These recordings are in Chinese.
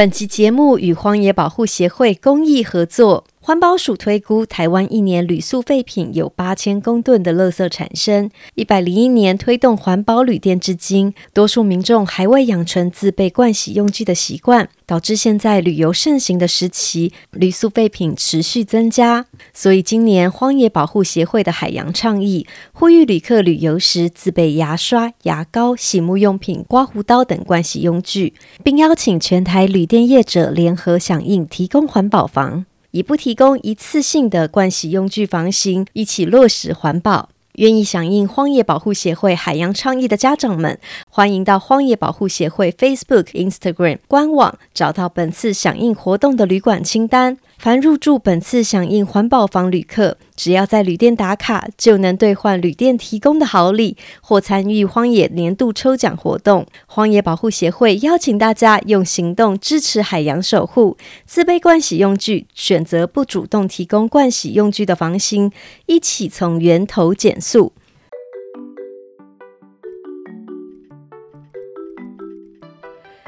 本期节目与荒野保护协会公益合作。环保署推估，台湾一年铝塑废品有八千公吨的垃圾产生。一百零一年推动环保旅店至今，多数民众还未养成自备盥洗用具的习惯，导致现在旅游盛行的时期，铝塑废品持续增加。所以今年荒野保护协会的海洋倡议，呼吁旅客旅游时自备牙刷、牙膏、洗沐用品、刮胡刀等盥洗用具，并邀请全台旅店业者联合响应，提供环保房。以不提供一次性的盥洗用具房型，一起落实环保。愿意响应荒野保护协会海洋倡议的家长们，欢迎到荒野保护协会 Facebook、Instagram 官网找到本次响应活动的旅馆清单。凡入住本次响应环保房旅客，只要在旅店打卡，就能兑换旅店提供的好礼，或参与荒野年度抽奖活动。荒野保护协会邀请大家用行动支持海洋守护，自备盥洗用具，选择不主动提供盥洗用具的房型，一起从源头减速。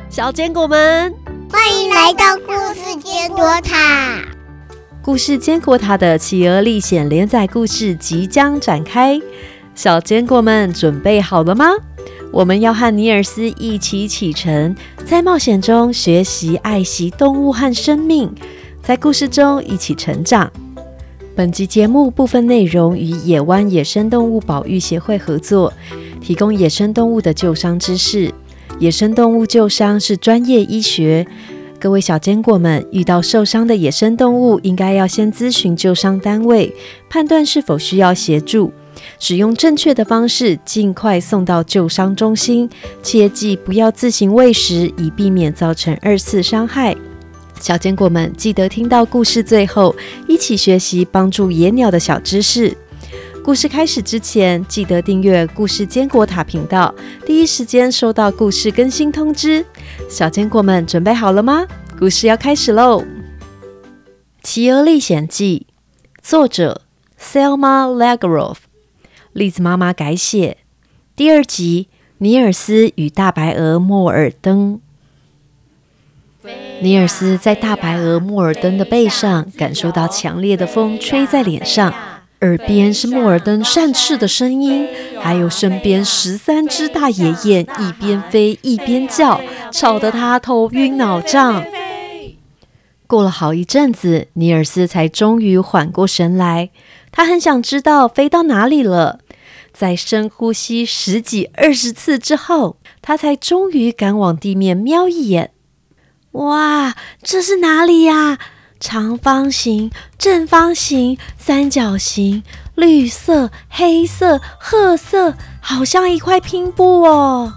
小坚果们。欢迎来到故事坚果塔。故事坚果塔的企鹅历险连载故事即将展开，小坚果们准备好了吗？我们要和尼尔斯一起启程，在冒险中学习爱惜动物和生命，在故事中一起成长。本集节目部分内容与野湾野生动物保育协会合作，提供野生动物的救伤知识。野生动物救伤是专业医学，各位小坚果们遇到受伤的野生动物，应该要先咨询救伤单位，判断是否需要协助，使用正确的方式，尽快送到救伤中心。切记不要自行喂食，以避免造成二次伤害。小坚果们记得听到故事最后，一起学习帮助野鸟的小知识。故事开始之前，记得订阅故事坚果塔频道，第一时间收到故事更新通知。小坚果们准备好了吗？故事要开始喽！《企鹅历险记》作者 Selma Lagerlof，栗子妈妈改写。第二集：尼尔斯与大白鹅莫尔登。尼尔斯在大白鹅莫尔登的背上，感受到强烈的风吹在脸上。耳边是莫尔登扇翅的声音，还有身边十三只大野雁一边飞一边叫，吵得他头晕脑胀。过了好一阵子，尼尔斯才终于缓过神来。他很想知道飞到哪里了。在深呼吸十几二十次之后，他才终于敢往地面瞄一眼。哇，这是哪里呀？长方形、正方形、三角形，绿色、黑色、褐色，好像一块拼布哦。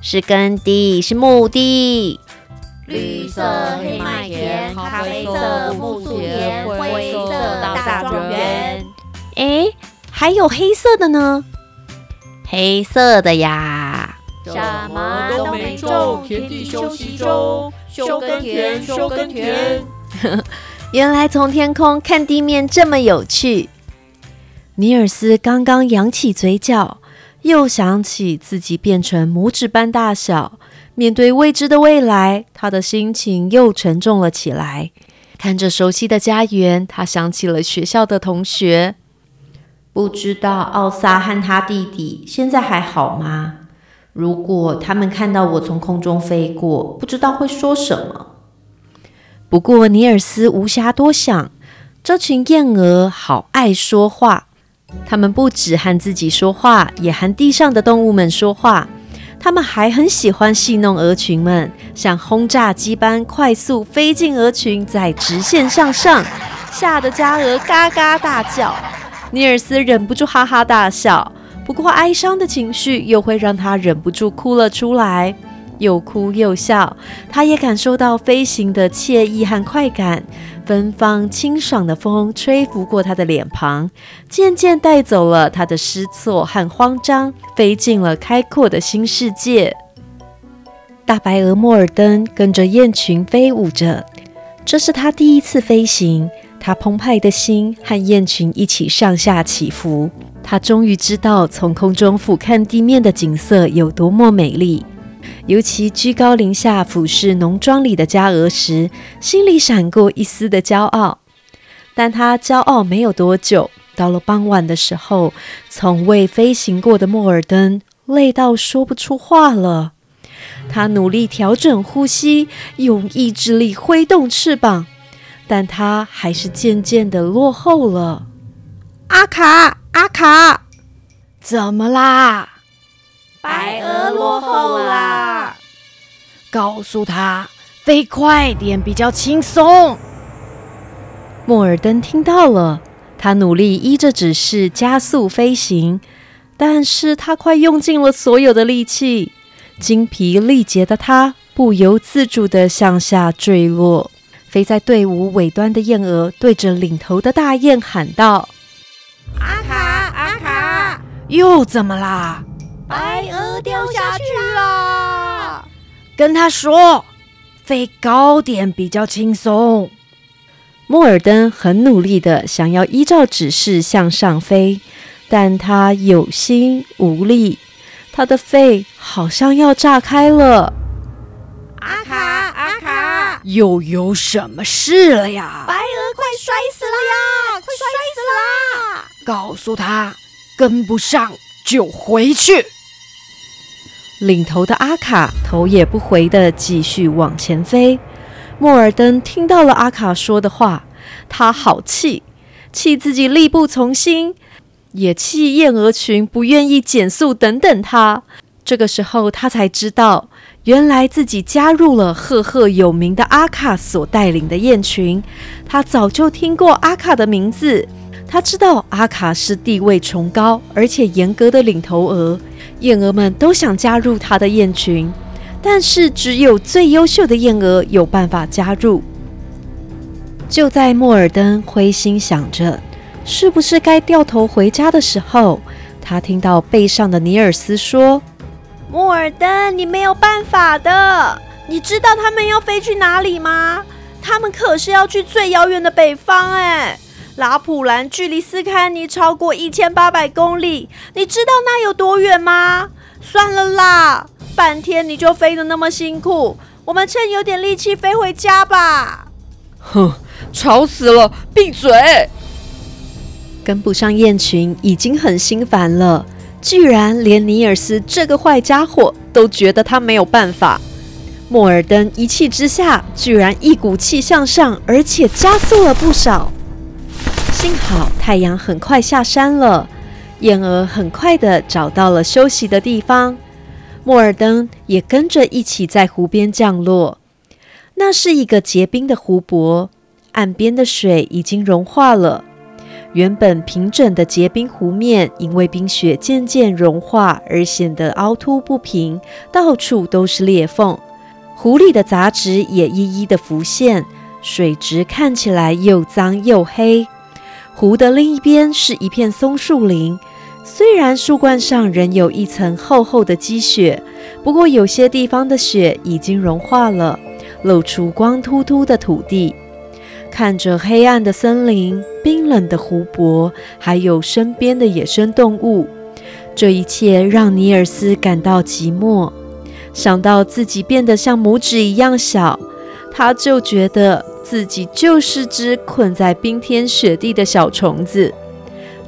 是耕地，是墓地。绿色黑麦田，咖啡色木薯田，灰色大庄园。哎，还有黑色的呢？黑色的呀？什么都没种，田地休息中，休耕田，休耕田。原来从天空看地面这么有趣。尼尔斯刚刚扬起嘴角，又想起自己变成拇指般大小，面对未知的未来，他的心情又沉重了起来。看着熟悉的家园，他想起了学校的同学。不知道奥萨和他弟弟现在还好吗？如果他们看到我从空中飞过，不知道会说什么。不过，尼尔斯无暇多想。这群燕鹅好爱说话，它们不止和自己说话，也和地上的动物们说话。它们还很喜欢戏弄鹅群们，像轰炸机般快速飞进鹅群，在直线向上，吓得家鹅嘎嘎大叫。尼尔斯忍不住哈哈大笑，不过哀伤的情绪又会让他忍不住哭了出来。又哭又笑，他也感受到飞行的惬意和快感。芬芳清爽的风吹拂过他的脸庞，渐渐带走了他的失措和慌张，飞进了开阔的新世界。大白鹅莫尔登跟着雁群飞舞着，这是他第一次飞行。他澎湃的心和雁群一起上下起伏。他终于知道，从空中俯瞰地面的景色有多么美丽。尤其居高临下俯视农庄里的家鹅时，心里闪过一丝的骄傲。但他骄傲没有多久，到了傍晚的时候，从未飞行过的莫尔登累到说不出话了。他努力调整呼吸，用意志力挥动翅膀，但他还是渐渐的落后了。阿卡，阿卡，怎么啦？白鹅落后啦！告诉他飞快点比较轻松。莫尔登听到了，他努力依着指示加速飞行，但是他快用尽了所有的力气，精疲力竭的他不由自主的向下坠落。飞在队伍尾端的燕鹅对着领头的大雁喊道：“阿卡，阿卡，又怎么啦？”白鹅掉下去了，跟他说，飞高点比较轻松。莫尔登很努力的想要依照指示向上飞，但他有心无力，他的肺好像要炸开了。阿卡，阿卡，又有什么事了呀？白鹅快摔死了呀！快摔死了！告诉他，跟不上就回去。领头的阿卡头也不回地继续往前飞。莫尔登听到了阿卡说的话，他好气，气自己力不从心，也气燕鹅群不愿意减速等等他。这个时候，他才知道，原来自己加入了赫赫有名的阿卡所带领的雁群。他早就听过阿卡的名字，他知道阿卡是地位崇高而且严格的领头鹅。燕鹅们都想加入他的雁群，但是只有最优秀的燕鹅有办法加入。就在莫尔登灰心想着是不是该掉头回家的时候，他听到背上的尼尔斯说：“莫尔登，你没有办法的。你知道他们要飞去哪里吗？他们可是要去最遥远的北方，哎。”拉普兰距离斯堪尼超过一千八百公里，你知道那有多远吗？算了啦，半天你就飞得那么辛苦，我们趁有点力气飞回家吧。哼，吵死了！闭嘴！跟不上雁群已经很心烦了，居然连尼尔斯这个坏家伙都觉得他没有办法。莫尔登一气之下，居然一股气向上，而且加速了不少。幸好太阳很快下山了，燕儿很快的找到了休息的地方，莫尔登也跟着一起在湖边降落。那是一个结冰的湖泊，岸边的水已经融化了。原本平整的结冰湖面，因为冰雪渐渐融化而显得凹凸不平，到处都是裂缝。湖里的杂质也一一的浮现，水质看起来又脏又黑。湖的另一边是一片松树林，虽然树冠上仍有一层厚厚的积雪，不过有些地方的雪已经融化了，露出光秃秃的土地。看着黑暗的森林、冰冷的湖泊，还有身边的野生动物，这一切让尼尔斯感到寂寞。想到自己变得像拇指一样小，他就觉得。自己就是只困在冰天雪地的小虫子，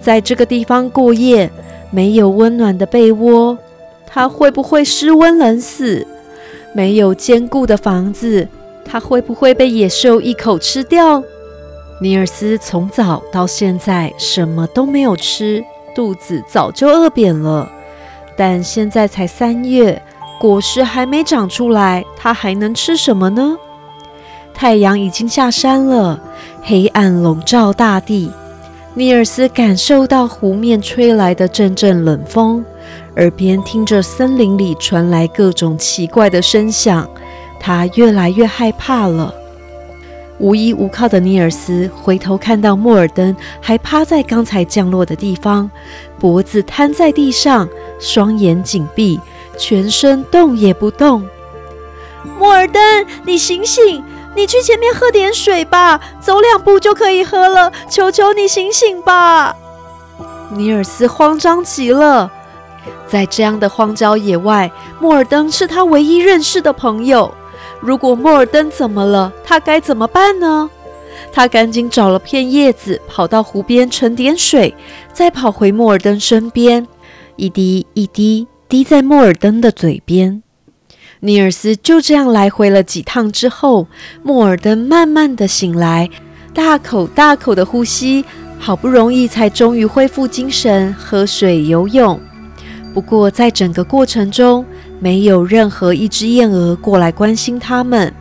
在这个地方过夜，没有温暖的被窝，它会不会失温冷死？没有坚固的房子，它会不会被野兽一口吃掉？尼尔斯从早到现在什么都没有吃，肚子早就饿扁了。但现在才三月，果实还没长出来，他还能吃什么呢？太阳已经下山了，黑暗笼罩大地。尼尔斯感受到湖面吹来的阵阵冷风，耳边听着森林里传来各种奇怪的声响，他越来越害怕了。无依无靠的尼尔斯回头看到莫尔登还趴在刚才降落的地方，脖子瘫在地上，双眼紧闭，全身动也不动。莫尔登，你醒醒！你去前面喝点水吧，走两步就可以喝了。求求你醒醒吧！尼尔斯慌张极了，在这样的荒郊野外，莫尔登是他唯一认识的朋友。如果莫尔登怎么了，他该怎么办呢？他赶紧找了片叶子，跑到湖边盛点水，再跑回莫尔登身边，一滴一滴滴在莫尔登的嘴边。尼尔斯就这样来回了几趟之后，莫尔登慢慢的醒来，大口大口的呼吸，好不容易才终于恢复精神，喝水游泳。不过在整个过程中，没有任何一只燕鹅过来关心他们。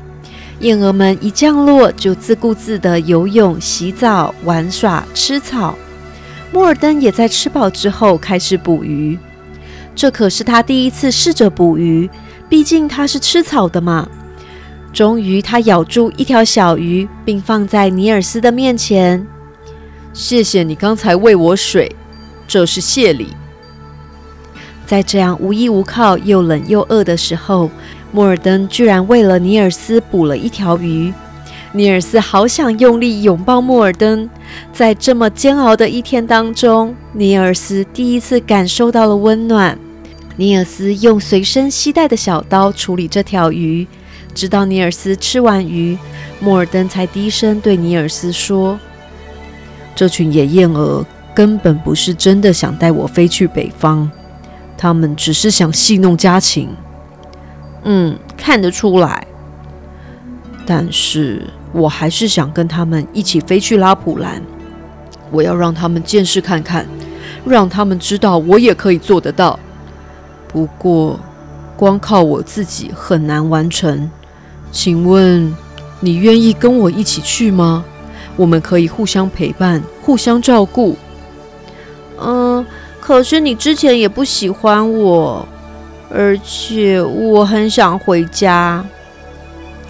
燕鹅们一降落，就自顾自地游泳、洗澡、玩耍、吃草。莫尔登也在吃饱之后开始捕鱼，这可是他第一次试着捕鱼，毕竟他是吃草的嘛。终于，他咬住一条小鱼，并放在尼尔斯的面前。谢谢你刚才喂我水，这是谢礼。在这样无依无靠、又冷又饿的时候。莫尔登居然为了尼尔斯捕了一条鱼，尼尔斯好想用力拥抱莫尔登。在这么煎熬的一天当中，尼尔斯第一次感受到了温暖。尼尔斯用随身携带的小刀处理这条鱼，直到尼尔斯吃完鱼，莫尔登才低声对尼尔斯说：“这群野燕鹅根本不是真的想带我飞去北方，他们只是想戏弄家禽。”嗯，看得出来。但是我还是想跟他们一起飞去拉普兰。我要让他们见识看看，让他们知道我也可以做得到。不过，光靠我自己很难完成。请问，你愿意跟我一起去吗？我们可以互相陪伴，互相照顾。嗯，可是你之前也不喜欢我。而且我很想回家。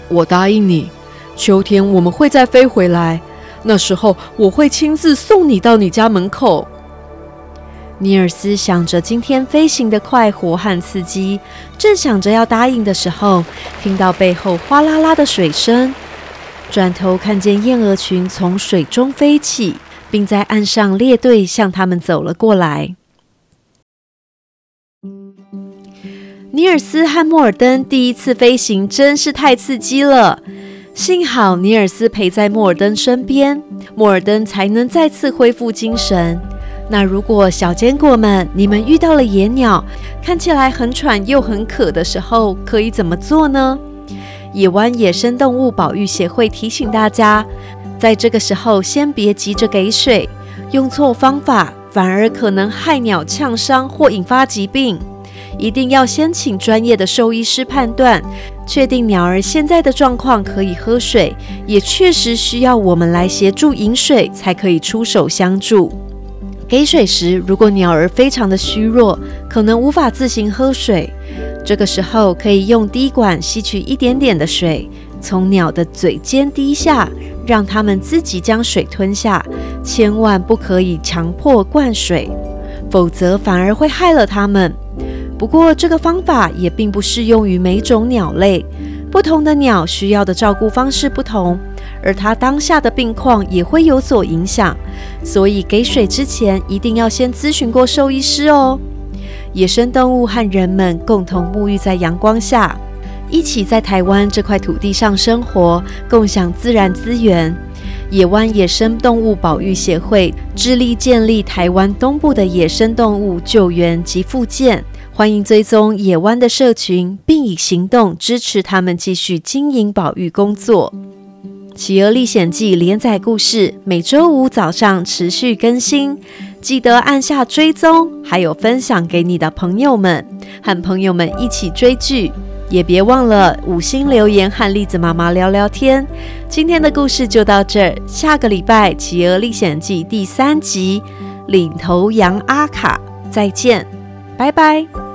我答应你，秋天我们会再飞回来。那时候我会亲自送你到你家门口。尼尔斯想着今天飞行的快活和刺激，正想着要答应的时候，听到背后哗啦啦的水声，转头看见燕鹅群从水中飞起，并在岸上列队向他们走了过来。尼尔斯和莫尔登第一次飞行真是太刺激了，幸好尼尔斯陪在莫尔登身边，莫尔登才能再次恢复精神。那如果小坚果们，你们遇到了野鸟，看起来很喘又很渴的时候，可以怎么做呢？野湾野生动物保育协会提醒大家，在这个时候先别急着给水，用错方法反而可能害鸟呛伤或引发疾病。一定要先请专业的兽医师判断，确定鸟儿现在的状况可以喝水，也确实需要我们来协助饮水，才可以出手相助。给水时，如果鸟儿非常的虚弱，可能无法自行喝水，这个时候可以用滴管吸取一点点的水，从鸟的嘴尖滴下，让它们自己将水吞下，千万不可以强迫灌水，否则反而会害了它们。不过，这个方法也并不适用于每种鸟类，不同的鸟需要的照顾方式不同，而他当下的病况也会有所影响，所以给水之前一定要先咨询过兽医师哦。野生动物和人们共同沐浴在阳光下，一起在台湾这块土地上生活，共享自然资源。野湾野生动物保育协会致力建立台湾东部的野生动物救援及复健。欢迎追踪野湾的社群，并以行动支持他们继续经营保育工作。《企鹅历险记》连载故事每周五早上持续更新，记得按下追踪，还有分享给你的朋友们，和朋友们一起追剧。也别忘了五星留言和栗子妈妈聊聊天。今天的故事就到这儿，下个礼拜《企鹅历险记》第三集《领头羊阿卡》再见，拜拜。